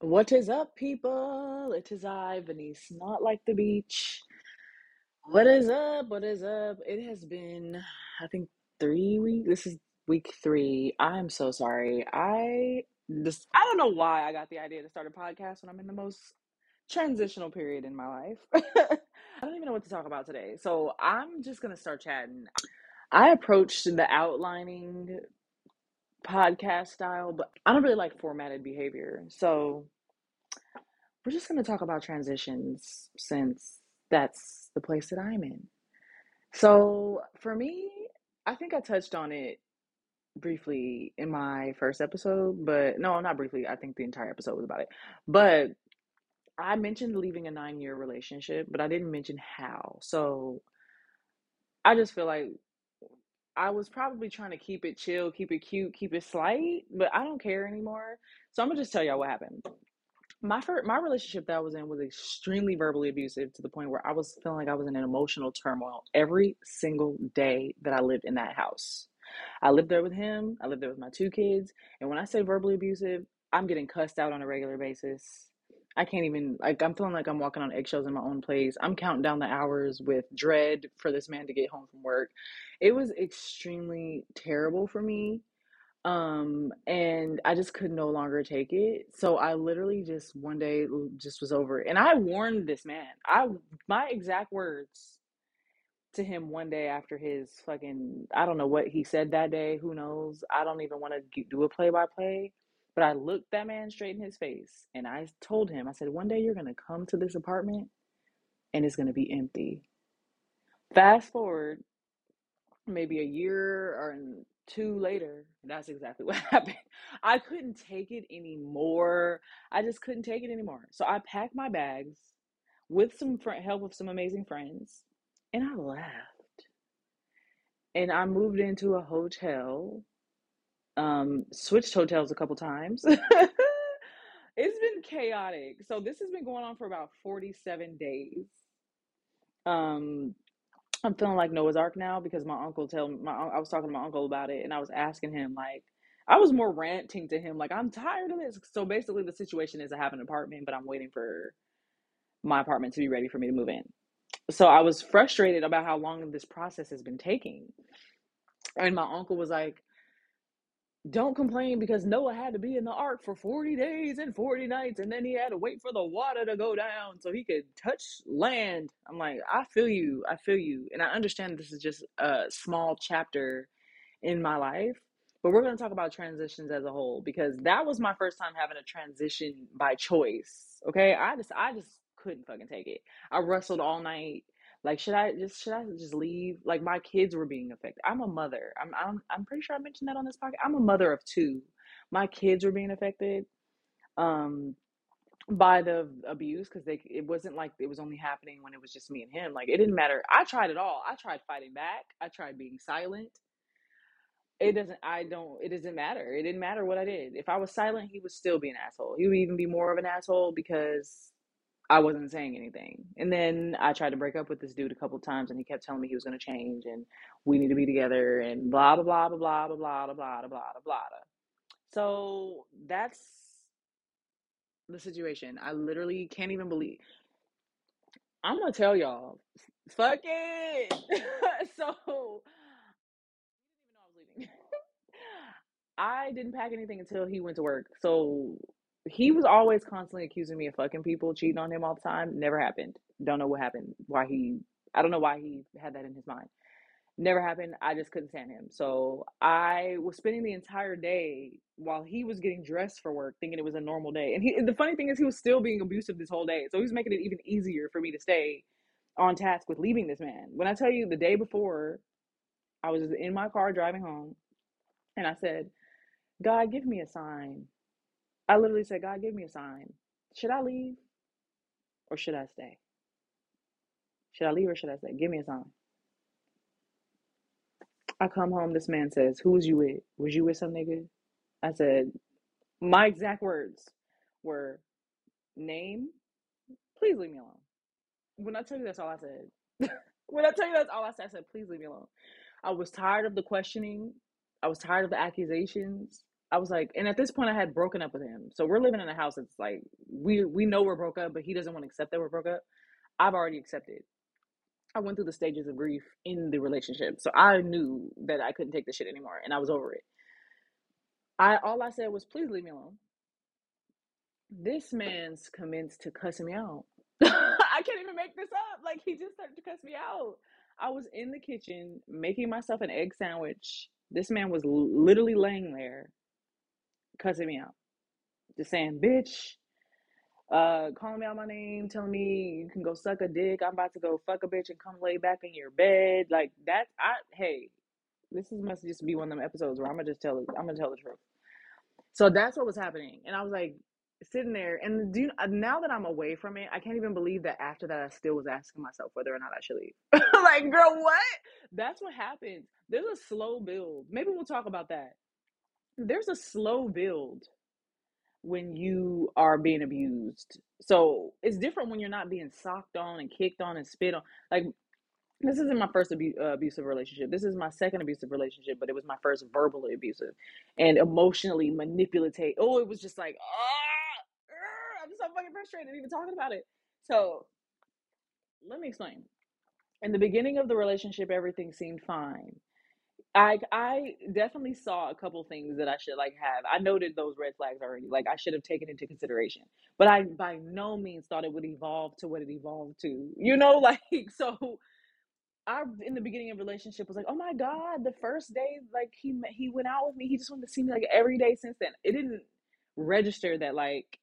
What is up, people? It is I, Venice, not like the beach. What is up? What is up? It has been, I think, three weeks. This is week three. I'm so sorry. I just, I don't know why I got the idea to start a podcast when I'm in the most transitional period in my life. I don't even know what to talk about today. So I'm just going to start chatting. I approached the outlining podcast style, but I don't really like formatted behavior. So we're just going to talk about transitions since that's the place that I'm in. So, for me, I think I touched on it briefly in my first episode, but no, not briefly. I think the entire episode was about it. But I mentioned leaving a nine year relationship, but I didn't mention how. So, I just feel like I was probably trying to keep it chill, keep it cute, keep it slight, but I don't care anymore. So, I'm to just tell y'all what happened my first, my relationship that I was in was extremely verbally abusive to the point where I was feeling like I was in an emotional turmoil every single day that I lived in that house. I lived there with him. I lived there with my two kids. And when I say verbally abusive, I'm getting cussed out on a regular basis. I can't even like I'm feeling like I'm walking on eggshells in my own place. I'm counting down the hours with dread for this man to get home from work. It was extremely terrible for me um, and I just could no longer take it. So I literally just one day just was over. it. And I warned this man. I my exact words to him one day after his fucking I don't know what he said that day. Who knows? I don't even want to do a play by play. But I looked that man straight in his face and I told him, I said, one day you're gonna come to this apartment and it's gonna be empty. Fast forward maybe a year or two later, that's exactly what happened. I couldn't take it anymore. I just couldn't take it anymore. So I packed my bags with some fr- help of some amazing friends and I left. And I moved into a hotel, um, switched hotels a couple times. it's been chaotic. So this has been going on for about 47 days. Um, I'm feeling like Noah's Ark now because my uncle tell my I was talking to my uncle about it and I was asking him like I was more ranting to him like I'm tired of this. So basically the situation is I have an apartment but I'm waiting for my apartment to be ready for me to move in. So I was frustrated about how long this process has been taking. And my uncle was like don't complain because Noah had to be in the ark for 40 days and 40 nights, and then he had to wait for the water to go down so he could touch land. I'm like, I feel you. I feel you. And I understand this is just a small chapter in my life, but we're going to talk about transitions as a whole because that was my first time having a transition by choice. Okay. I just, I just couldn't fucking take it. I wrestled all night. Like, should I just should I just leave? Like, my kids were being affected. I'm a mother. I'm I'm I'm pretty sure I mentioned that on this podcast. I'm a mother of two. My kids were being affected um by the abuse because they it wasn't like it was only happening when it was just me and him. Like, it didn't matter. I tried it all. I tried fighting back. I tried being silent. It doesn't. I don't. It doesn't matter. It didn't matter what I did. If I was silent, he would still be an asshole. He would even be more of an asshole because I wasn't saying anything. And then I tried to break up with this dude a couple times and he kept telling me he was going to change and we need to be together and blah, blah, blah, blah, blah, blah, blah, blah, blah, blah, blah. So that's the situation. I literally can't even believe. I'm going to tell y'all, fuck it. so I didn't pack anything until he went to work. So he was always constantly accusing me of fucking people, cheating on him all the time. Never happened. Don't know what happened. Why he I don't know why he had that in his mind. Never happened. I just couldn't stand him. So I was spending the entire day while he was getting dressed for work, thinking it was a normal day. And he the funny thing is he was still being abusive this whole day. So he was making it even easier for me to stay on task with leaving this man. When I tell you the day before, I was in my car driving home and I said, God, give me a sign. I literally said, God, give me a sign. Should I leave or should I stay? Should I leave or should I stay? Give me a sign. I come home, this man says, Who was you with? Was you with some nigga? I said, My exact words were, Name, please leave me alone. When I tell you that's all I said. when I tell you that's all I said, I said, Please leave me alone. I was tired of the questioning. I was tired of the accusations. I was like, and at this point, I had broken up with him. So we're living in a house that's like we we know we're broke up, but he doesn't want to accept that we're broke up. I've already accepted. I went through the stages of grief in the relationship, so I knew that I couldn't take the shit anymore, and I was over it. I all I said was, "Please leave me alone." This man's commenced to cuss me out. I can't even make this up. Like he just started to cuss me out. I was in the kitchen making myself an egg sandwich. This man was literally laying there cussing me out. Just saying, bitch, uh, calling me out my name, telling me you can go suck a dick. I'm about to go fuck a bitch and come lay back in your bed. Like that's I hey, this is must just be one of them episodes where I'm gonna just tell it. I'm gonna tell the truth. So that's what was happening. And I was like sitting there and do you, now that I'm away from it, I can't even believe that after that I still was asking myself whether or not I should leave. like, girl, what? That's what happens. There's a slow build. Maybe we'll talk about that. There's a slow build when you are being abused. So it's different when you're not being socked on and kicked on and spit on. Like this isn't my first abu- uh, abusive relationship. This is my second abusive relationship, but it was my first verbally abusive and emotionally manipulative. Oh, it was just like, ah, I'm so fucking frustrated even talking about it. So let me explain. In the beginning of the relationship, everything seemed fine. I I definitely saw a couple things that I should like have. I noted those red flags already. Like I should have taken into consideration. But I by no means thought it would evolve to what it evolved to. You know, like so I in the beginning of relationship was like, "Oh my god, the first day like he he went out with me. He just wanted to see me like every day since then." It didn't register that like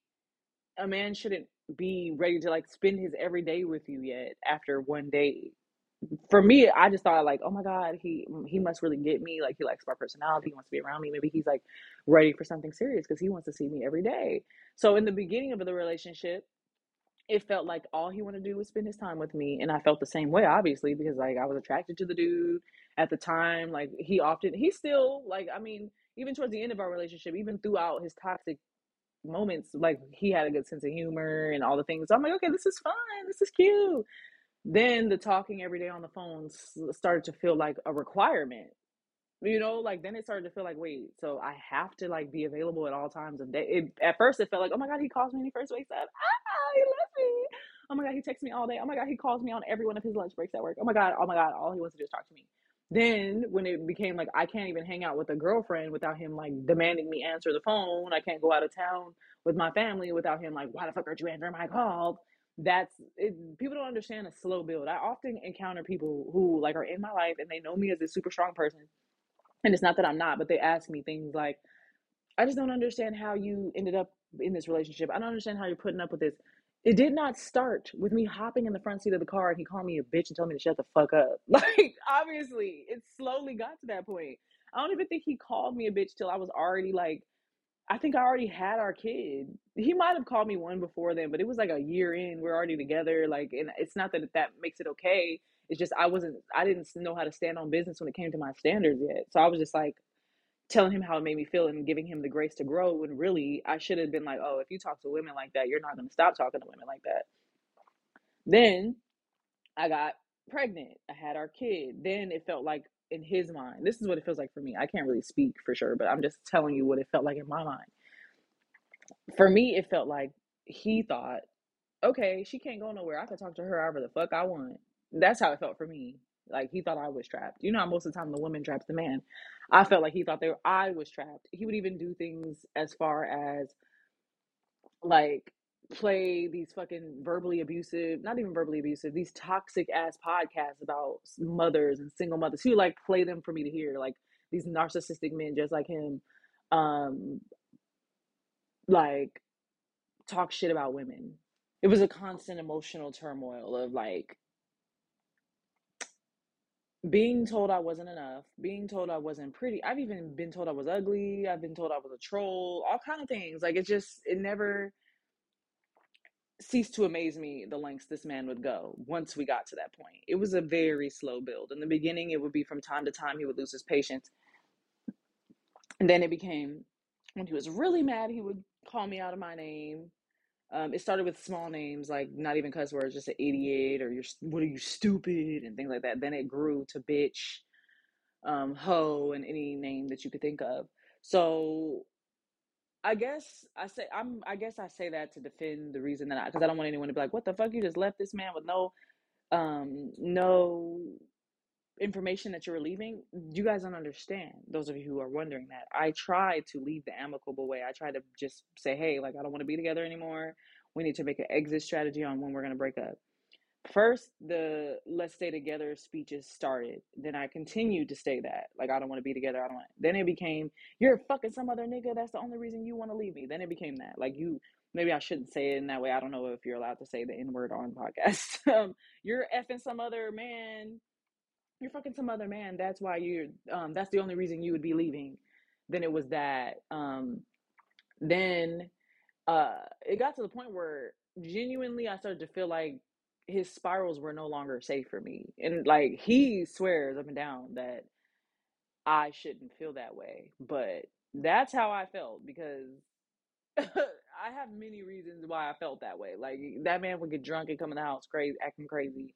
a man shouldn't be ready to like spend his every day with you yet after one day for me, I just thought like, oh my god, he he must really get me. Like he likes my personality, he wants to be around me. Maybe he's like ready for something serious because he wants to see me every day. So in the beginning of the relationship, it felt like all he wanted to do was spend his time with me, and I felt the same way, obviously, because like I was attracted to the dude at the time. Like he often, he still like, I mean, even towards the end of our relationship, even throughout his toxic moments, like he had a good sense of humor and all the things. So I'm like, okay, this is fun, this is cute then the talking every day on the phone started to feel like a requirement you know like then it started to feel like wait so i have to like be available at all times of day? It, at first it felt like oh my god he calls me when he first wakes up ah he loves me. Oh my god he texts me all day. Oh my god he calls me on every one of his lunch breaks at work. Oh my god oh my god all he wants to do is talk to me. Then when it became like i can't even hang out with a girlfriend without him like demanding me answer the phone i can't go out of town with my family without him like why the fuck aren't you answering my calls that's it, people don't understand a slow build. I often encounter people who like are in my life and they know me as a super strong person. And it's not that I'm not, but they ask me things like, I just don't understand how you ended up in this relationship. I don't understand how you're putting up with this. It did not start with me hopping in the front seat of the car and he called me a bitch and told me to shut the fuck up. Like, obviously, it slowly got to that point. I don't even think he called me a bitch till I was already like I think I already had our kid. He might have called me one before then, but it was like a year in. We're already together. Like, and it's not that that makes it okay. It's just I wasn't. I didn't know how to stand on business when it came to my standards yet. So I was just like telling him how it made me feel and giving him the grace to grow. When really I should have been like, oh, if you talk to women like that, you're not going to stop talking to women like that. Then I got pregnant. I had our kid. Then it felt like in his mind. This is what it feels like for me. I can't really speak for sure, but I'm just telling you what it felt like in my mind. For me, it felt like he thought, okay, she can't go nowhere. I can talk to her however the fuck I want. That's how it felt for me. Like he thought I was trapped. You know how most of the time the woman traps the man. I felt like he thought they were, I was trapped. He would even do things as far as like play these fucking verbally abusive, not even verbally abusive, these toxic ass podcasts about mothers and single mothers. He would like play them for me to hear, like these narcissistic men just like him, um, like talk shit about women. It was a constant emotional turmoil of like being told I wasn't enough, being told I wasn't pretty. I've even been told I was ugly. I've been told I was a troll, all kind of things. Like it just, it never ceased to amaze me the lengths this man would go once we got to that point. It was a very slow build. In the beginning, it would be from time to time he would lose his patience. And then it became when he was really mad, he would call me out of my name. Um, it started with small names like not even cuss words, just an idiot or you're what are you stupid and things like that. Then it grew to bitch, um, hoe, and any name that you could think of. So I guess I say I'm I guess I say that to defend the reason that I because I don't want anyone to be like, what the fuck, you just left this man with no um no information that you were leaving. You guys don't understand. Those of you who are wondering that. I try to leave the amicable way. I try to just say, hey, like I don't want to be together anymore. We need to make an exit strategy on when we're gonna break up. First, the let's stay together speeches started. Then I continued to say that. Like, I don't want to be together. I don't want. Then it became, you're fucking some other nigga. That's the only reason you want to leave me. Then it became that. Like, you, maybe I shouldn't say it in that way. I don't know if you're allowed to say the N word on podcast. um, you're effing some other man. You're fucking some other man. That's why you're, um, that's the only reason you would be leaving. Then it was that. Um, then uh, it got to the point where genuinely I started to feel like his spirals were no longer safe for me. And like he swears up and down that I shouldn't feel that way. But that's how I felt because I have many reasons why I felt that way. Like that man would get drunk and come in the house crazy acting crazy.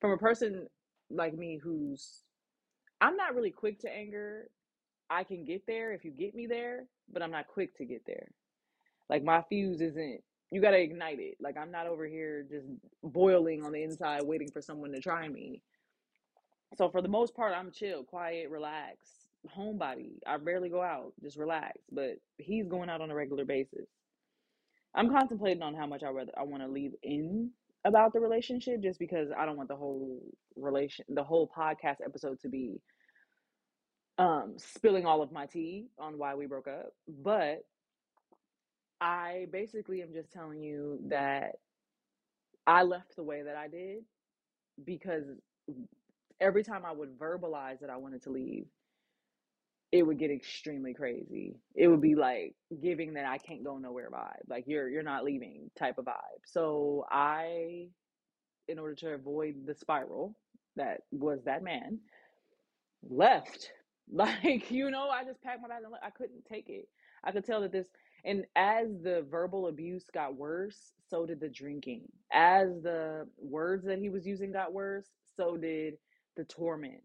From a person like me who's I'm not really quick to anger. I can get there if you get me there, but I'm not quick to get there. Like my fuse isn't you got to ignite it. Like I'm not over here just boiling on the inside waiting for someone to try me. So for the most part, I'm chill, quiet, relaxed, homebody. I barely go out, just relax. But he's going out on a regular basis. I'm contemplating on how much I rather I want to leave in about the relationship, just because I don't want the whole relation, the whole podcast episode to be um spilling all of my tea on why we broke up. But I basically am just telling you that I left the way that I did because every time I would verbalize that I wanted to leave, it would get extremely crazy. It would be like giving that I can't go nowhere vibe, like you're you're not leaving type of vibe. So I, in order to avoid the spiral that was that man, left. Like you know, I just packed my bags and I couldn't take it. I could tell that this and as the verbal abuse got worse, so did the drinking. As the words that he was using got worse, so did the torment.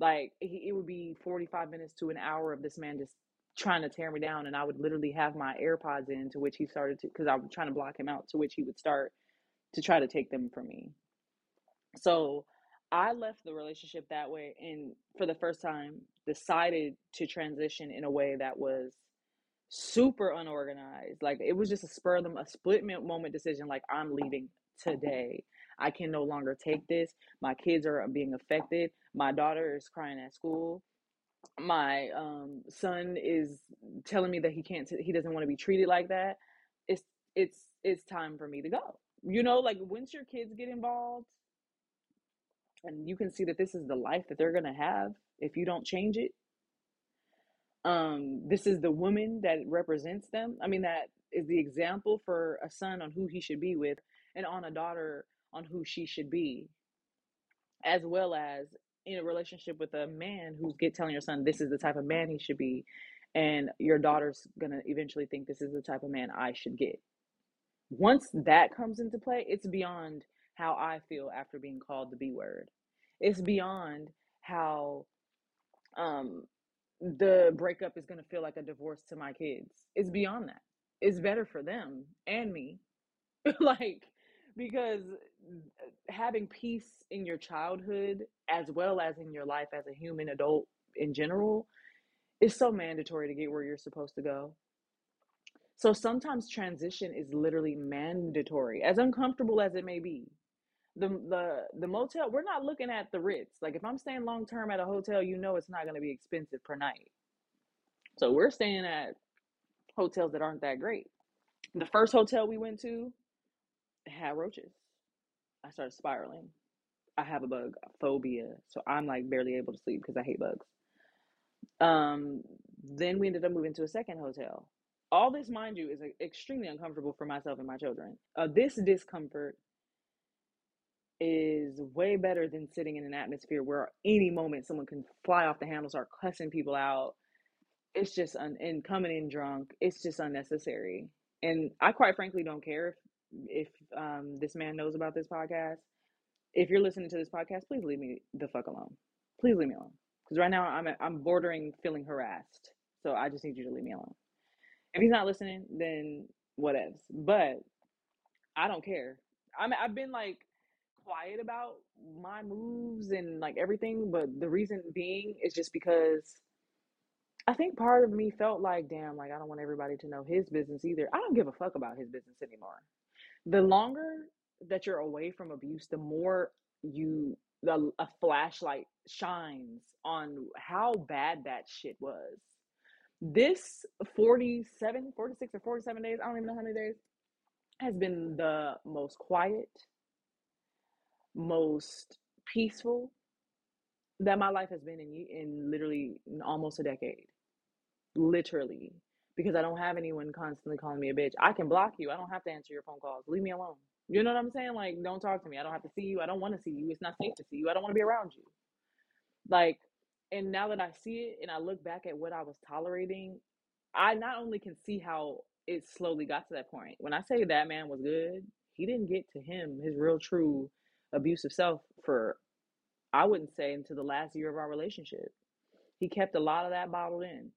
Like he, it would be 45 minutes to an hour of this man just trying to tear me down and I would literally have my AirPods in to which he started to cuz I was trying to block him out to which he would start to try to take them from me. So I left the relationship that way and for the first time decided to transition in a way that was super unorganized. Like it was just a spur of them, a split moment decision. Like I'm leaving today. I can no longer take this. My kids are being affected. My daughter is crying at school. My um, son is telling me that he can't. T- he doesn't want to be treated like that. It's it's it's time for me to go. You know, like once your kids get involved, and you can see that this is the life that they're gonna have if you don't change it um this is the woman that represents them. I mean that is the example for a son on who he should be with and on a daughter on who she should be as well as in a relationship with a man who's get telling your son this is the type of man he should be and your daughter's gonna eventually think this is the type of man i should get. Once that comes into play it's beyond how i feel after being called the b word. It's beyond how um the breakup is going to feel like a divorce to my kids. It's beyond that. It's better for them and me. like, because uh, having peace in your childhood as well as in your life as a human adult in general is so mandatory to get where you're supposed to go. So sometimes transition is literally mandatory, as uncomfortable as it may be. The, the the motel we're not looking at the Ritz. Like if I'm staying long term at a hotel, you know it's not going to be expensive per night. So we're staying at hotels that aren't that great. The first hotel we went to had roaches. I started spiraling. I have a bug phobia, so I'm like barely able to sleep because I hate bugs. Um, then we ended up moving to a second hotel. All this, mind you, is extremely uncomfortable for myself and my children. Uh, this discomfort is way better than sitting in an atmosphere where any moment someone can fly off the handle, start cussing people out. It's just un- and coming in drunk. It's just unnecessary. And I quite frankly don't care if if um, this man knows about this podcast. If you're listening to this podcast, please leave me the fuck alone. Please leave me alone because right now I'm I'm bordering feeling harassed. So I just need you to leave me alone. If he's not listening, then whatevs. But I don't care. I'm I've been like quiet about my moves and like everything, but the reason being is just because I think part of me felt like, damn, like I don't want everybody to know his business either. I don't give a fuck about his business anymore. The longer that you're away from abuse, the more you the a flashlight shines on how bad that shit was. This 47, 46 or 47 days, I don't even know how many days, has been the most quiet, most peaceful that my life has been in in literally almost a decade. Literally. Because I don't have anyone constantly calling me a bitch. I can block you. I don't have to answer your phone calls. Leave me alone. You know what I'm saying? Like, don't talk to me. I don't have to see you. I don't want to see you. It's not safe to see you. I don't want to be around you. Like, and now that I see it and I look back at what I was tolerating, I not only can see how it slowly got to that point. When I say that man was good, he didn't get to him, his real true abusive self for I wouldn't say until the last year of our relationship. He kept a lot of that bottled in.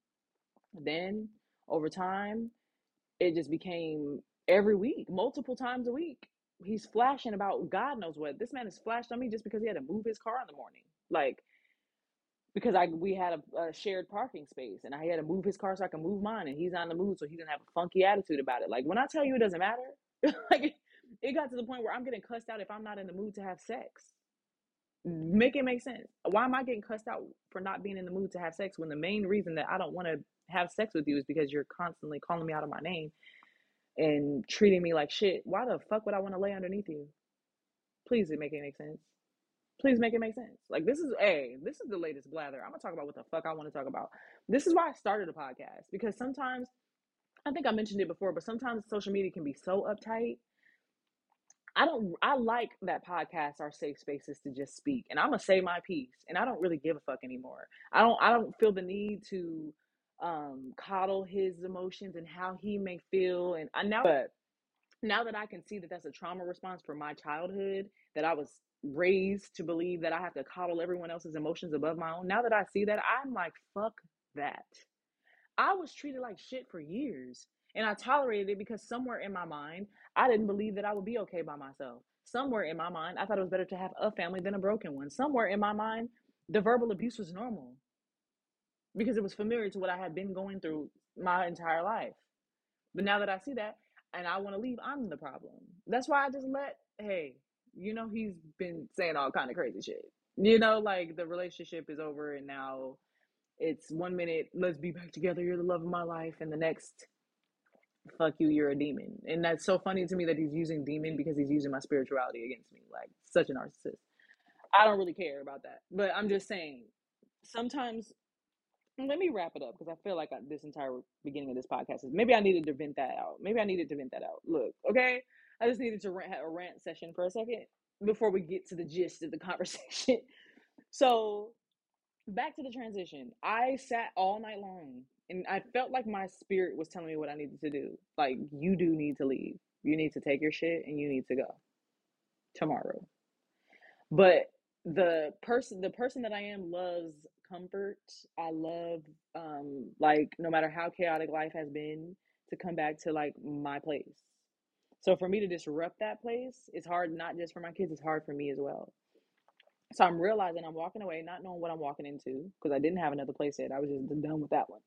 Then over time, it just became every week, multiple times a week. He's flashing about God knows what. This man has flashed on me just because he had to move his car in the morning. Like because I we had a, a shared parking space and I had to move his car so I can move mine and he's in the mood so he's gonna have a funky attitude about it. Like when I tell you it doesn't matter, like it got to the point where I'm getting cussed out if I'm not in the mood to have sex. Make it make sense. Why am I getting cussed out for not being in the mood to have sex when the main reason that I don't want to have sex with you is because you're constantly calling me out of my name and treating me like shit? Why the fuck would I want to lay underneath you? Please make it make sense. Please make it make sense. Like this is a hey, this is the latest blather. I'm gonna talk about what the fuck I want to talk about. This is why I started a podcast because sometimes I think I mentioned it before, but sometimes social media can be so uptight I don't I like that podcasts are safe spaces to just speak and I'm gonna say my piece and I don't really give a fuck anymore. I don't I don't feel the need to um coddle his emotions and how he may feel and I now but now that I can see that that's a trauma response from my childhood that I was raised to believe that I have to coddle everyone else's emotions above my own. Now that I see that I'm like fuck that. I was treated like shit for years. And I tolerated it because somewhere in my mind, I didn't believe that I would be okay by myself. Somewhere in my mind, I thought it was better to have a family than a broken one. Somewhere in my mind, the verbal abuse was normal because it was familiar to what I had been going through my entire life. But now that I see that and I want to leave, I'm the problem. That's why I just let, hey, you know, he's been saying all kind of crazy shit. You know, like the relationship is over and now it's one minute, let's be back together, you're the love of my life, and the next fuck you, you're a demon. And that's so funny to me that he's using demon because he's using my spirituality against me. Like such a narcissist. I don't really care about that. But I'm just saying, sometimes let me wrap it up because I feel like I, this entire beginning of this podcast is maybe I needed to vent that out. Maybe I needed to vent that out. Look, okay, I just needed to rant, have a rant session for a second before we get to the gist of the conversation. So back to the transition. I sat all night long and I felt like my spirit was telling me what I needed to do. Like, you do need to leave. You need to take your shit and you need to go tomorrow. But the person the person that I am loves comfort. I love um like no matter how chaotic life has been to come back to like my place. So for me to disrupt that place, it's hard not just for my kids, it's hard for me as well. So I'm realizing I'm walking away, not knowing what I'm walking into, because I didn't have another place yet. I was just done with that one.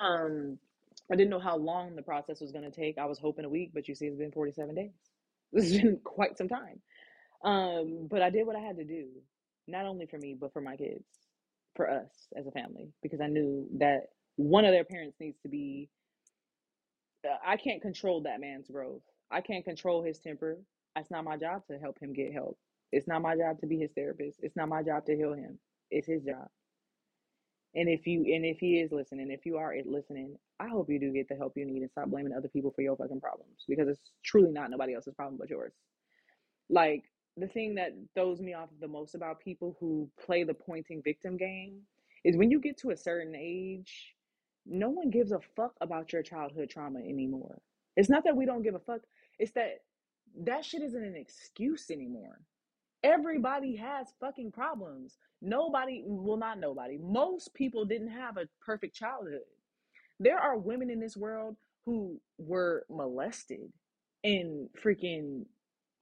Um, I didn't know how long the process was going to take. I was hoping a week, but you see, it's been 47 days. This has been quite some time. Um, but I did what I had to do, not only for me, but for my kids, for us as a family, because I knew that one of their parents needs to be. Uh, I can't control that man's growth. I can't control his temper. It's not my job to help him get help. It's not my job to be his therapist. It's not my job to heal him. It's his job. And if you and if he is listening, if you are listening, I hope you do get the help you need and stop blaming other people for your fucking problems because it's truly not nobody else's problem but yours. Like the thing that throws me off the most about people who play the pointing victim game is when you get to a certain age, no one gives a fuck about your childhood trauma anymore. It's not that we don't give a fuck, it's that that shit isn't an excuse anymore. Everybody has fucking problems. Nobody, well, not nobody. Most people didn't have a perfect childhood. There are women in this world who were molested and freaking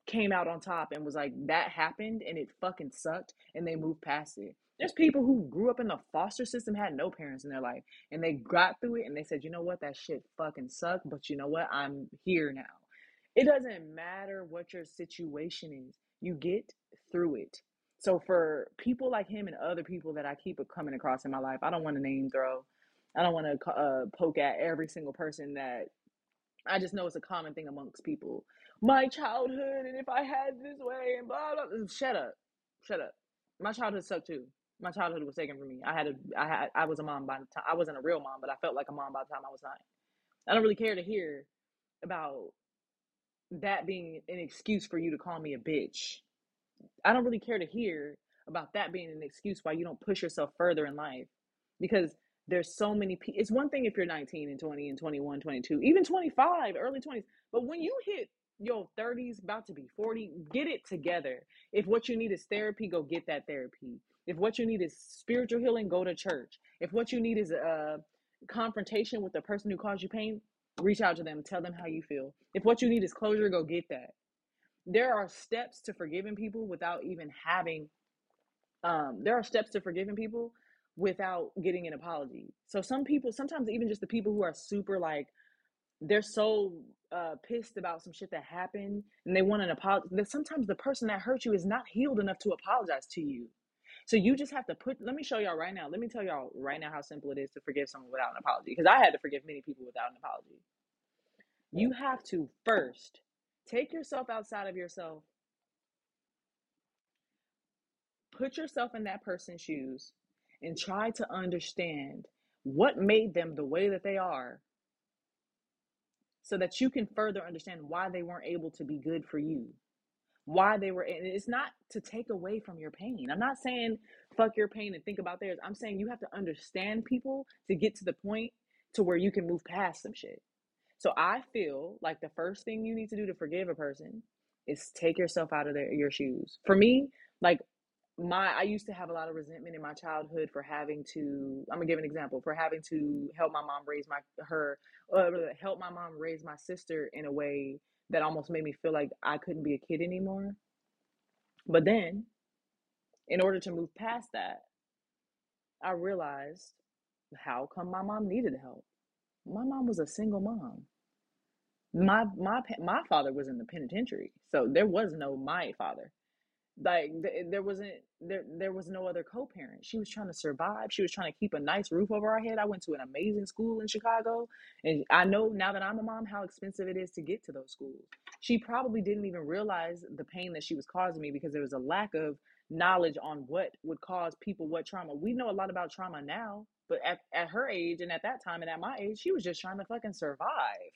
came out on top and was like, that happened and it fucking sucked and they moved past it. There's people who grew up in the foster system, had no parents in their life, and they got through it and they said, you know what, that shit fucking sucked, but you know what, I'm here now. It doesn't matter what your situation is, you get through it. So for people like him and other people that I keep coming across in my life, I don't want to name throw. I don't want to uh, poke at every single person that I just know it's a common thing amongst people. My childhood, and if I had this way, and blah blah. blah. Shut up, shut up. My childhood sucked too. My childhood was taken from me. I had a, I had, I was a mom by the time I wasn't a real mom, but I felt like a mom by the time I was nine. I don't really care to hear about that being an excuse for you to call me a bitch. I don't really care to hear about that being an excuse why you don't push yourself further in life because there's so many people. It's one thing if you're 19 and 20 and 21, 22, even 25, early 20s, but when you hit your 30s, about to be 40, get it together. If what you need is therapy, go get that therapy. If what you need is spiritual healing, go to church. If what you need is a confrontation with the person who caused you pain, reach out to them, tell them how you feel. If what you need is closure, go get that. There are steps to forgiving people without even having um there are steps to forgiving people without getting an apology. So some people, sometimes even just the people who are super like they're so uh, pissed about some shit that happened and they want an apology. That sometimes the person that hurt you is not healed enough to apologize to you. So you just have to put. Let me show y'all right now. Let me tell y'all right now how simple it is to forgive someone without an apology. Because I had to forgive many people without an apology. You have to first take yourself outside of yourself, put yourself in that person's shoes, and try to understand what made them the way that they are so that you can further understand why they weren't able to be good for you why they were and it's not to take away from your pain. I'm not saying fuck your pain and think about theirs. I'm saying you have to understand people to get to the point to where you can move past some shit. So i feel like the first thing you need to do to forgive a person is take yourself out of their your shoes. For me like my I used to have a lot of resentment in my childhood for having to I'm gonna give an example for having to help my mom raise my her uh, help my mom raise my sister in a way that almost made me feel like I couldn't be a kid anymore. But then, in order to move past that, I realized how come my mom needed help. My mom was a single mom. My my my father was in the penitentiary, so there was no my father like th- eh, there wasn't there there was no other co-parent. She was trying to survive. She was trying to keep a nice roof over our head. I went to an amazing school in chicago and i know now that i'm a mom how expensive it is to get to those schools. She probably didn't even realize the pain that she was causing me because there was a lack of knowledge on what would cause people what trauma. We know a lot about trauma now but at, at her age and at that time and at my age she was just trying to fucking survive.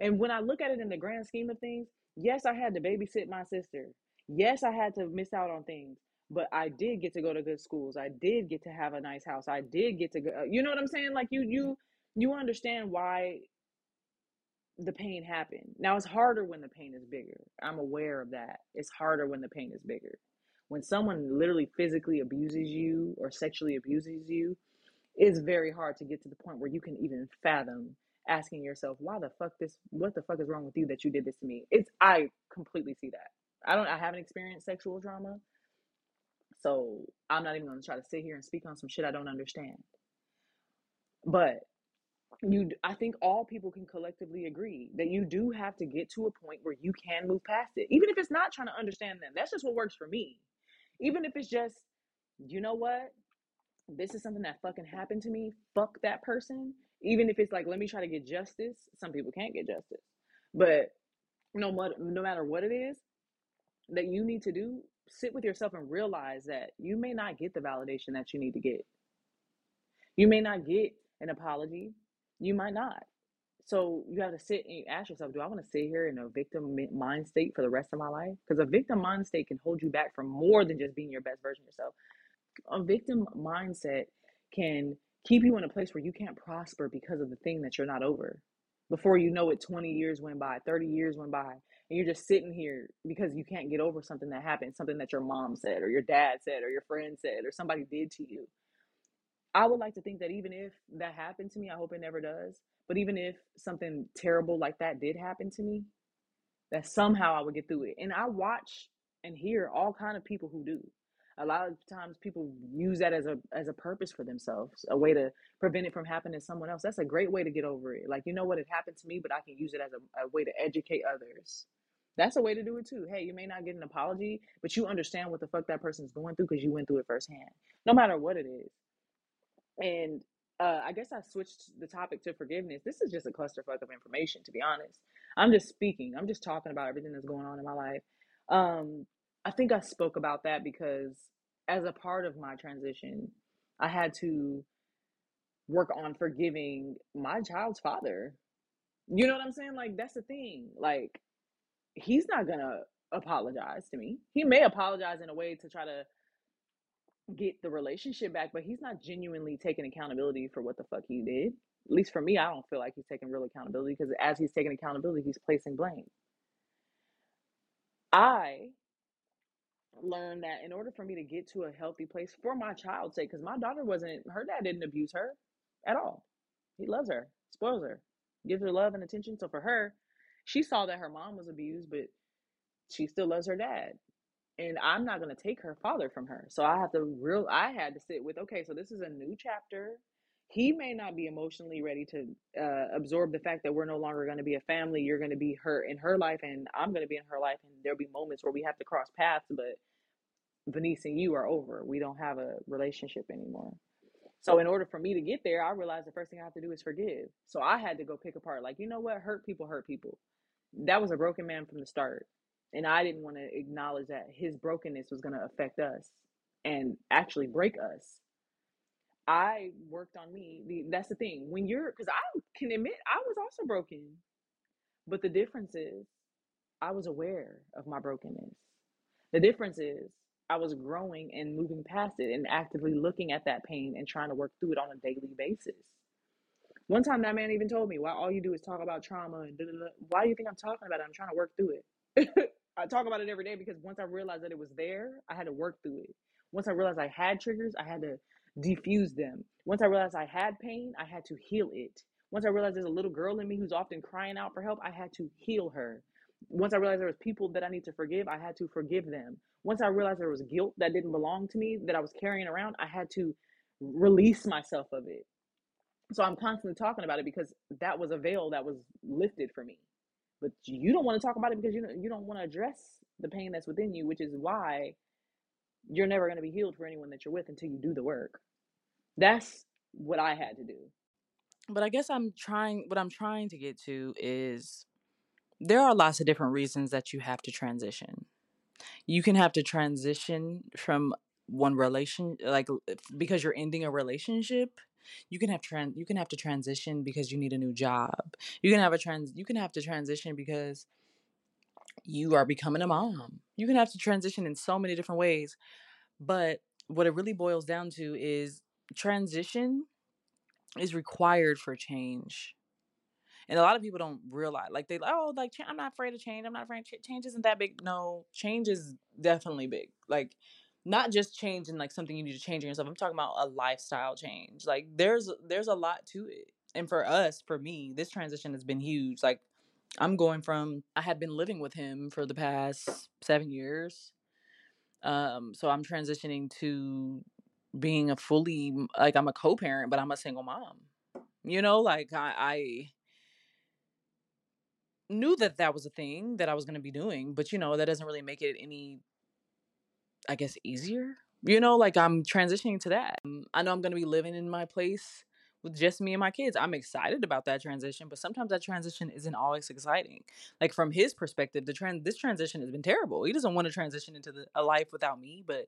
And when i look at it in the grand scheme of things yes i had to babysit my sister Yes, I had to miss out on things, but I did get to go to good schools. I did get to have a nice house. I did get to go, uh, you know what I'm saying? Like you you you understand why the pain happened. Now it's harder when the pain is bigger. I'm aware of that. It's harder when the pain is bigger. When someone literally physically abuses you or sexually abuses you, it's very hard to get to the point where you can even fathom asking yourself, why the fuck this what the fuck is wrong with you that you did this to me? It's I completely see that. I don't I haven't experienced sexual trauma. So I'm not even gonna try to sit here and speak on some shit I don't understand. But you I think all people can collectively agree that you do have to get to a point where you can move past it. Even if it's not trying to understand them. That's just what works for me. Even if it's just, you know what? This is something that fucking happened to me. Fuck that person. Even if it's like, let me try to get justice. Some people can't get justice. But no, no matter what it is, that you need to do, sit with yourself and realize that you may not get the validation that you need to get. You may not get an apology. You might not. So you have to sit and ask yourself, do I want to sit here in a victim mind state for the rest of my life? Because a victim mind state can hold you back from more than just being your best version of yourself. A victim mindset can keep you in a place where you can't prosper because of the thing that you're not over. Before you know it, 20 years went by, 30 years went by, and you're just sitting here because you can't get over something that happened, something that your mom said, or your dad said, or your friend said, or somebody did to you. I would like to think that even if that happened to me, I hope it never does. But even if something terrible like that did happen to me, that somehow I would get through it. And I watch and hear all kind of people who do. A lot of times people use that as a as a purpose for themselves, a way to prevent it from happening to someone else. That's a great way to get over it. Like, you know what, it happened to me, but I can use it as a, a way to educate others. That's a way to do it too. Hey, you may not get an apology, but you understand what the fuck that person's going through because you went through it firsthand. No matter what it is. And uh, I guess I switched the topic to forgiveness. This is just a clusterfuck of information, to be honest. I'm just speaking. I'm just talking about everything that's going on in my life. Um, I think I spoke about that because as a part of my transition, I had to work on forgiving my child's father. You know what I'm saying? Like that's the thing. Like he's not gonna apologize to me. He may apologize in a way to try to get the relationship back, but he's not genuinely taking accountability for what the fuck he did. At least for me, I don't feel like he's taking real accountability because as he's taking accountability, he's placing blame. I learned that in order for me to get to a healthy place for my child's sake, because my daughter wasn't, her dad didn't abuse her at all. He loves her, spoils her, gives her love and attention. So for her, she saw that her mom was abused, but she still loves her dad and I'm not going to take her father from her. So I have to real I had to sit with okay, so this is a new chapter. He may not be emotionally ready to uh, absorb the fact that we're no longer going to be a family. You're going to be her in her life, and I'm going to be in her life, and there'll be moments where we have to cross paths. But Venice and you are over. We don't have a relationship anymore. So in order for me to get there, I realized the first thing I have to do is forgive. So I had to go pick apart. Like you know what, hurt people hurt people. That was a broken man from the start and I didn't want to acknowledge that his brokenness was going to affect us and actually break us. I worked on me. That's the thing. When you're, because I can admit I was also broken, but the difference is I was aware of my brokenness. The difference is I was growing and moving past it and actively looking at that pain and trying to work through it on a daily basis. One time that man even told me, "Why all you do is talk about trauma and da, da, da. why do you think I'm talking about it? I'm trying to work through it." I talk about it every day because once I realized that it was there, I had to work through it. Once I realized I had triggers, I had to defuse them. Once I realized I had pain, I had to heal it. Once I realized there's a little girl in me who's often crying out for help, I had to heal her. Once I realized there was people that I need to forgive, I had to forgive them. Once I realized there was guilt that didn't belong to me that I was carrying around, I had to release myself of it. So I'm constantly talking about it because that was a veil that was lifted for me but you don't want to talk about it because you don't, you don't want to address the pain that's within you which is why you're never going to be healed for anyone that you're with until you do the work that's what i had to do but i guess i'm trying what i'm trying to get to is there are lots of different reasons that you have to transition. You can have to transition from one relation like because you're ending a relationship you can have trans you can have to transition because you need a new job. You can have a trans you can have to transition because you are becoming a mom. You can have to transition in so many different ways but what it really boils down to is transition is required for change and a lot of people don't realize like they oh like i'm not afraid of change i'm not afraid change isn't that big no change is definitely big like not just change in like something you need to change in yourself. I'm talking about a lifestyle change. Like there's there's a lot to it. And for us, for me, this transition has been huge. Like I'm going from I had been living with him for the past 7 years. Um so I'm transitioning to being a fully like I'm a co-parent, but I'm a single mom. You know, like I, I knew that that was a thing that I was going to be doing, but you know, that doesn't really make it any I guess, easier. You know, like I'm transitioning to that. Um, I know I'm going to be living in my place with just me and my kids. I'm excited about that transition, but sometimes that transition isn't always exciting. Like from his perspective, the trend this transition has been terrible. He doesn't want to transition into the, a life without me, but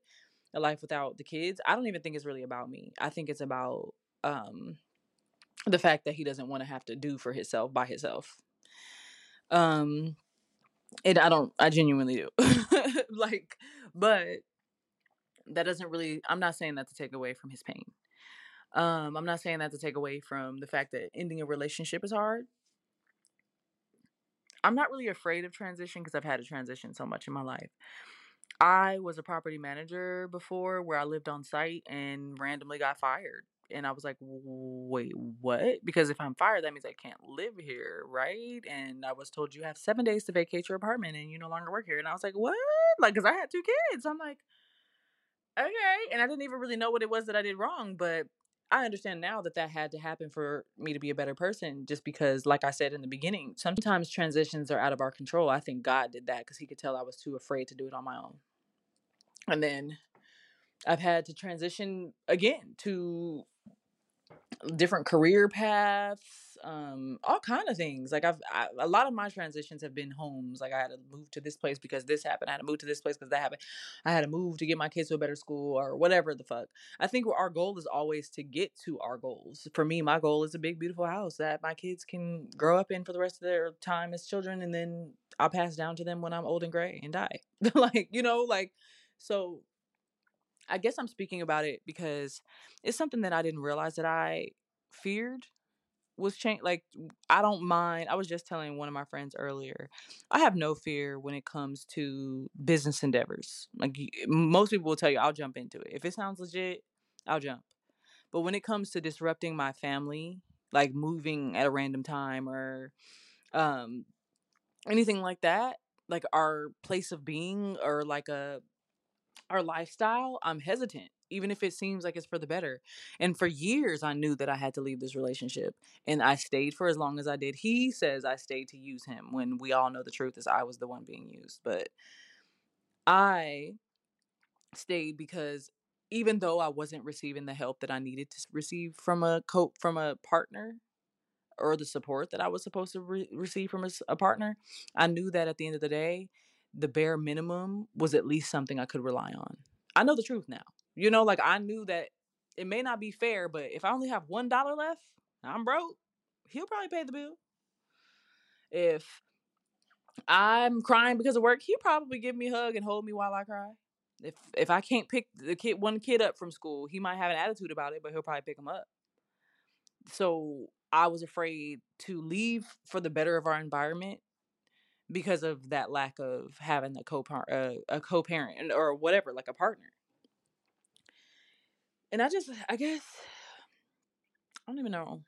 a life without the kids. I don't even think it's really about me. I think it's about um the fact that he doesn't want to have to do for himself by himself. Um it I don't I genuinely do. like but that doesn't really i'm not saying that to take away from his pain. Um i'm not saying that to take away from the fact that ending a relationship is hard. I'm not really afraid of transition because i've had to transition so much in my life. I was a property manager before where i lived on site and randomly got fired And I was like, wait, what? Because if I'm fired, that means I can't live here, right? And I was told you have seven days to vacate your apartment and you no longer work here. And I was like, what? Like, because I had two kids. I'm like, okay. And I didn't even really know what it was that I did wrong, but I understand now that that had to happen for me to be a better person just because like I said in the beginning, sometimes transitions are out of our control. I think God did that cuz he could tell I was too afraid to do it on my own. And then I've had to transition again to different career paths, um, all kind of things. Like I've I, a lot of my transitions have been homes. Like I had to move to this place because this happened. I had to move to this place because that happened. I had to move to get my kids to a better school or whatever the fuck. I think our goal is always to get to our goals. For me, my goal is a big beautiful house that my kids can grow up in for the rest of their time as children, and then I'll pass down to them when I'm old and gray and die. like you know, like so I guess I'm speaking about it because it's something that I didn't realize that I feared was change like I don't mind. I was just telling one of my friends earlier. I have no fear when it comes to business endeavors. Like most people will tell you I'll jump into it. If it sounds legit, I'll jump. But when it comes to disrupting my family, like moving at a random time or um anything like that, like our place of being or like a our lifestyle, I'm hesitant, even if it seems like it's for the better. And for years, I knew that I had to leave this relationship, and I stayed for as long as I did. He says I stayed to use him when we all know the truth is I was the one being used. But I stayed because even though I wasn't receiving the help that I needed to receive from a co from a partner or the support that I was supposed to re- receive from a, a partner, I knew that at the end of the day, the bare minimum was at least something I could rely on. I know the truth now. You know, like I knew that it may not be fair, but if I only have one dollar left, I'm broke. He'll probably pay the bill. If I'm crying because of work, he'll probably give me a hug and hold me while I cry. If if I can't pick the kid one kid up from school, he might have an attitude about it, but he'll probably pick him up. So I was afraid to leave for the better of our environment because of that lack of having a co uh, a co-parent or whatever, like a partner. And I just, I guess, I don't even know.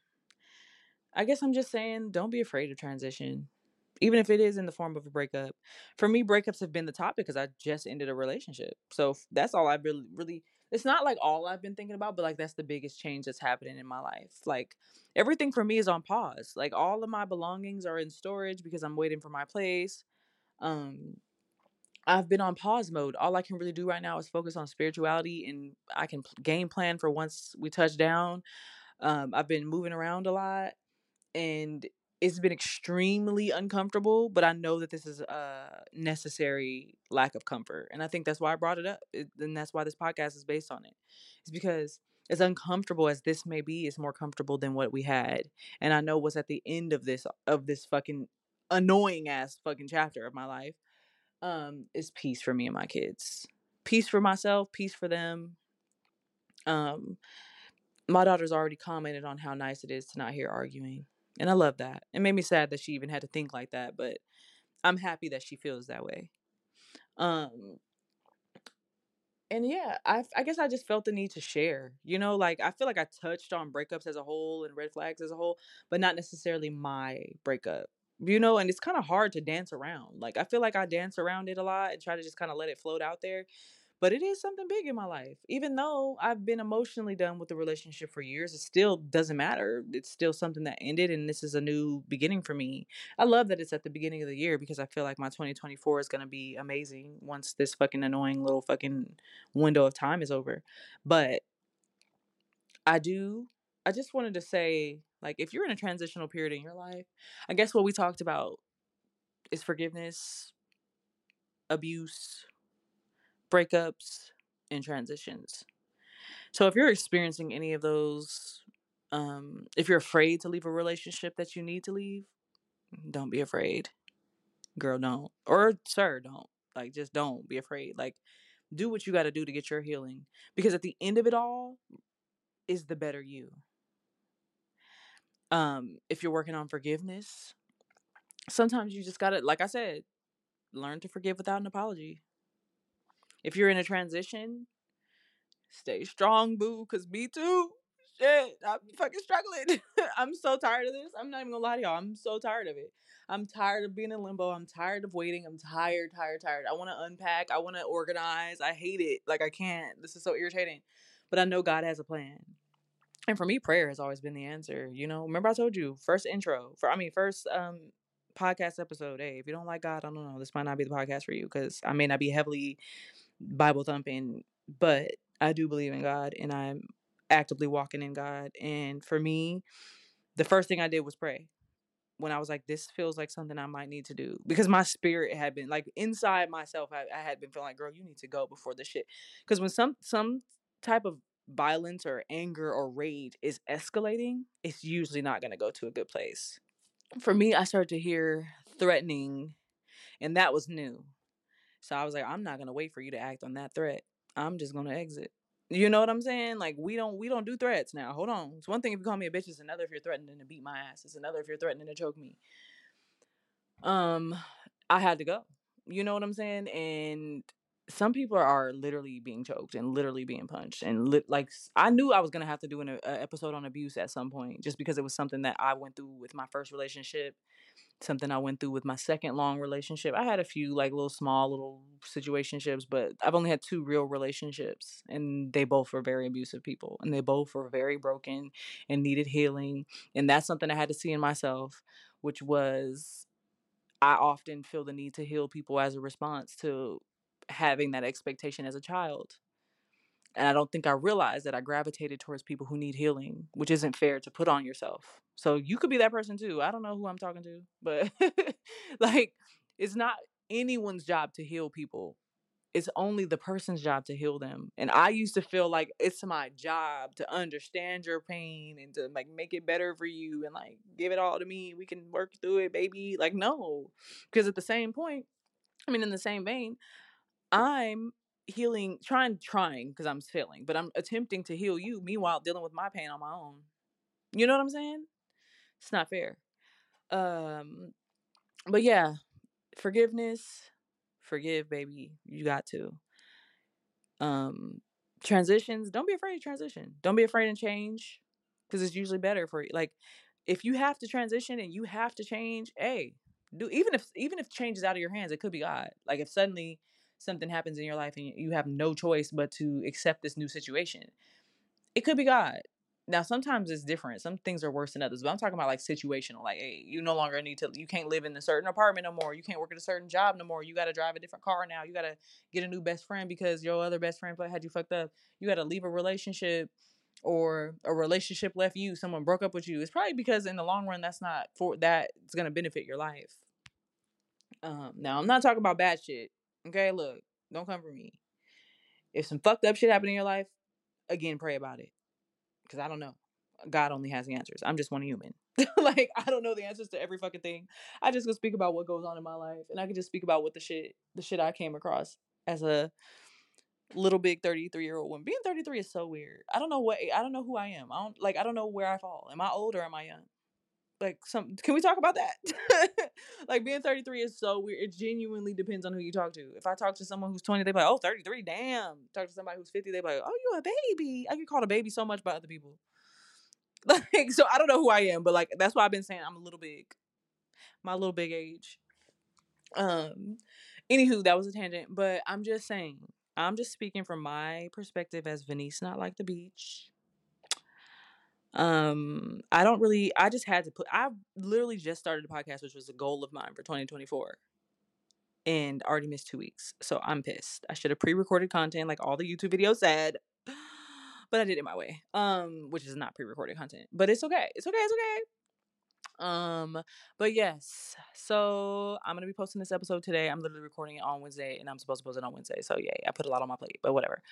I guess I'm just saying, don't be afraid of transition, even if it is in the form of a breakup. For me, breakups have been the topic because I just ended a relationship, so that's all I've really, really. It's not like all I've been thinking about, but like that's the biggest change that's happening in my life. Like everything for me is on pause. Like all of my belongings are in storage because I'm waiting for my place. Um, I've been on pause mode. All I can really do right now is focus on spirituality, and I can game plan for once we touch down. Um, I've been moving around a lot, and it's been extremely uncomfortable. But I know that this is a necessary lack of comfort, and I think that's why I brought it up, it, and that's why this podcast is based on it. It's because as uncomfortable as this may be, it's more comfortable than what we had, and I know what's at the end of this of this fucking annoying ass fucking chapter of my life um is peace for me and my kids peace for myself peace for them um my daughter's already commented on how nice it is to not hear arguing and i love that it made me sad that she even had to think like that but i'm happy that she feels that way um and yeah, I I guess I just felt the need to share. You know, like I feel like I touched on breakups as a whole and red flags as a whole, but not necessarily my breakup you know and it's kind of hard to dance around like i feel like i dance around it a lot and try to just kind of let it float out there but it is something big in my life even though i've been emotionally done with the relationship for years it still doesn't matter it's still something that ended and this is a new beginning for me. I love that it's at the beginning of the year because i feel like my 2024 is going to be amazing once this fucking annoying little fucking window of time is over but i do i just wanted to say like if you're in a transitional period in your life, I guess what we talked about is forgiveness, abuse, breakups, and transitions. So if you're experiencing any of those, um, if you're afraid to leave a relationship that you need to leave, don't be afraid. Girl, don't. Or sir, don't. Like just don't be afraid. Like do what you got to do to get your healing because at the end of it all is the better you. Um, if you're working on forgiveness, sometimes you just gotta, like I said, learn to forgive without an apology. If you're in a transition, stay strong, boo, cause me too. shit, I'm fucking struggling. I'm so tired of this. I'm not even gonna lie to y'all. I'm so tired of it. I'm tired of being in limbo. I'm tired of waiting. I'm tired, tired, tired. I want to unpack. I want to organize. I hate it. Like I can't. This is so irritating. But I know God has a plan. And for me, prayer has always been the answer. You know, remember I told you first intro for I mean first um podcast episode. Hey, if you don't like God, I don't know. This might not be the podcast for you because I may not be heavily Bible thumping, but I do believe in God and I'm actively walking in God. And for me, the first thing I did was pray. When I was like, this feels like something I might need to do because my spirit had been like inside myself. I, I had been feeling like, girl, you need to go before the shit. Because when some some type of violence or anger or rage is escalating, it's usually not going to go to a good place. For me, I started to hear threatening, and that was new. So I was like, I'm not going to wait for you to act on that threat. I'm just going to exit. You know what I'm saying? Like we don't we don't do threats now. Hold on. It's one thing if you call me a bitch. It's another if you're threatening to beat my ass. It's another if you're threatening to choke me. Um, I had to go. You know what I'm saying? And some people are literally being choked and literally being punched and li- like I knew I was gonna have to do an a episode on abuse at some point just because it was something that I went through with my first relationship, something I went through with my second long relationship. I had a few like little small little situationships, but I've only had two real relationships, and they both were very abusive people, and they both were very broken and needed healing, and that's something I had to see in myself, which was I often feel the need to heal people as a response to having that expectation as a child. And I don't think I realized that I gravitated towards people who need healing, which isn't fair to put on yourself. So you could be that person too. I don't know who I'm talking to, but like it's not anyone's job to heal people. It's only the person's job to heal them. And I used to feel like it's my job to understand your pain and to like make it better for you and like give it all to me. We can work through it, baby. Like no. Because at the same point, I mean in the same vein, I'm healing, trying, trying because I'm failing, but I'm attempting to heal you. Meanwhile, dealing with my pain on my own. You know what I'm saying? It's not fair. Um, but yeah, forgiveness, forgive, baby. You got to. Um, transitions. Don't be afraid to transition. Don't be afraid to change because it's usually better for you. Like, if you have to transition and you have to change, hey, do even if even if change is out of your hands, it could be God. Like if suddenly something happens in your life and you have no choice but to accept this new situation. It could be God. Now, sometimes it's different. Some things are worse than others, but I'm talking about like situational. Like, hey, you no longer need to, you can't live in a certain apartment no more. You can't work at a certain job no more. You got to drive a different car now. You got to get a new best friend because your other best friend had you fucked up. You got to leave a relationship or a relationship left you. Someone broke up with you. It's probably because in the long run, that's not for that. It's going to benefit your life. Um, now, I'm not talking about bad shit. Okay, look, don't come for me. If some fucked up shit happened in your life, again, pray about it. Because I don't know. God only has the answers. I'm just one human. like I don't know the answers to every fucking thing. I just go speak about what goes on in my life, and I can just speak about what the shit, the shit I came across as a little big 33 year old woman. Being 33 is so weird. I don't know what I don't know who I am. I don't like. I don't know where I fall. Am I old or am I young? Like some can we talk about that? Like being 33 is so weird it genuinely depends on who you talk to. If i talk to someone who's 20 they're like oh 33 damn. Talk to somebody who's 50 they're like oh you a baby. I get called a baby so much by other people. Like so i don't know who i am but like that's why i've been saying i'm a little big my little big age. Um anywho that was a tangent but i'm just saying i'm just speaking from my perspective as venice not like the beach um, I don't really. I just had to put. I literally just started a podcast, which was a goal of mine for 2024, and already missed two weeks. So I'm pissed. I should have pre-recorded content like all the YouTube videos said, but I did it my way. Um, which is not pre-recorded content, but it's okay. It's okay. It's okay. Um, but yes, so I'm gonna be posting this episode today. I'm literally recording it on Wednesday, and I'm supposed to post it on Wednesday. So yeah, I put a lot on my plate, but whatever.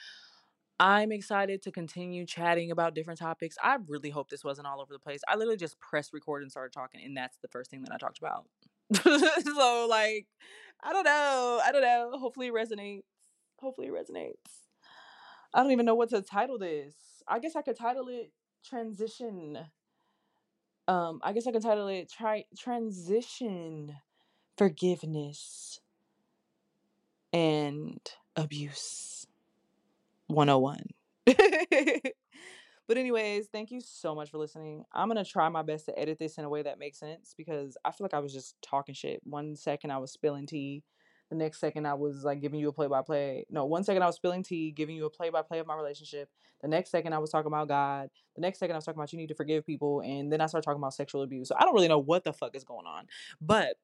I'm excited to continue chatting about different topics. I really hope this wasn't all over the place. I literally just pressed record and started talking, and that's the first thing that I talked about. so, like, I don't know. I don't know. Hopefully, it resonates. Hopefully, it resonates. I don't even know what to title this. I guess I could title it Transition. Um, I guess I could title it Try Transition Forgiveness and Abuse. 101. But anyways, thank you so much for listening. I'm gonna try my best to edit this in a way that makes sense because I feel like I was just talking shit. One second I was spilling tea. The next second I was like giving you a play by play. No, one second I was spilling tea, giving you a play by play of my relationship. The next second I was talking about God. The next second I was talking about you need to forgive people. And then I started talking about sexual abuse. So I don't really know what the fuck is going on. But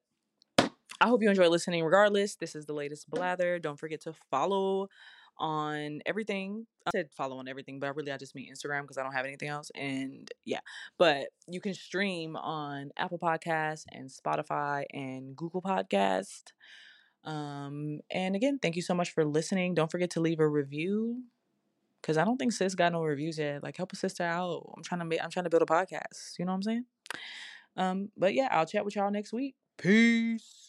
I hope you enjoy listening regardless. This is the latest blather. Don't forget to follow on everything. I said follow on everything, but really I just mean Instagram because I don't have anything else. And yeah, but you can stream on Apple Podcasts and Spotify and Google Podcast. Um, and again, thank you so much for listening. Don't forget to leave a review because I don't think sis got no reviews yet. Like help a sister out. I'm trying to make I'm trying to build a podcast. You know what I'm saying? Um, but yeah, I'll chat with y'all next week. Peace.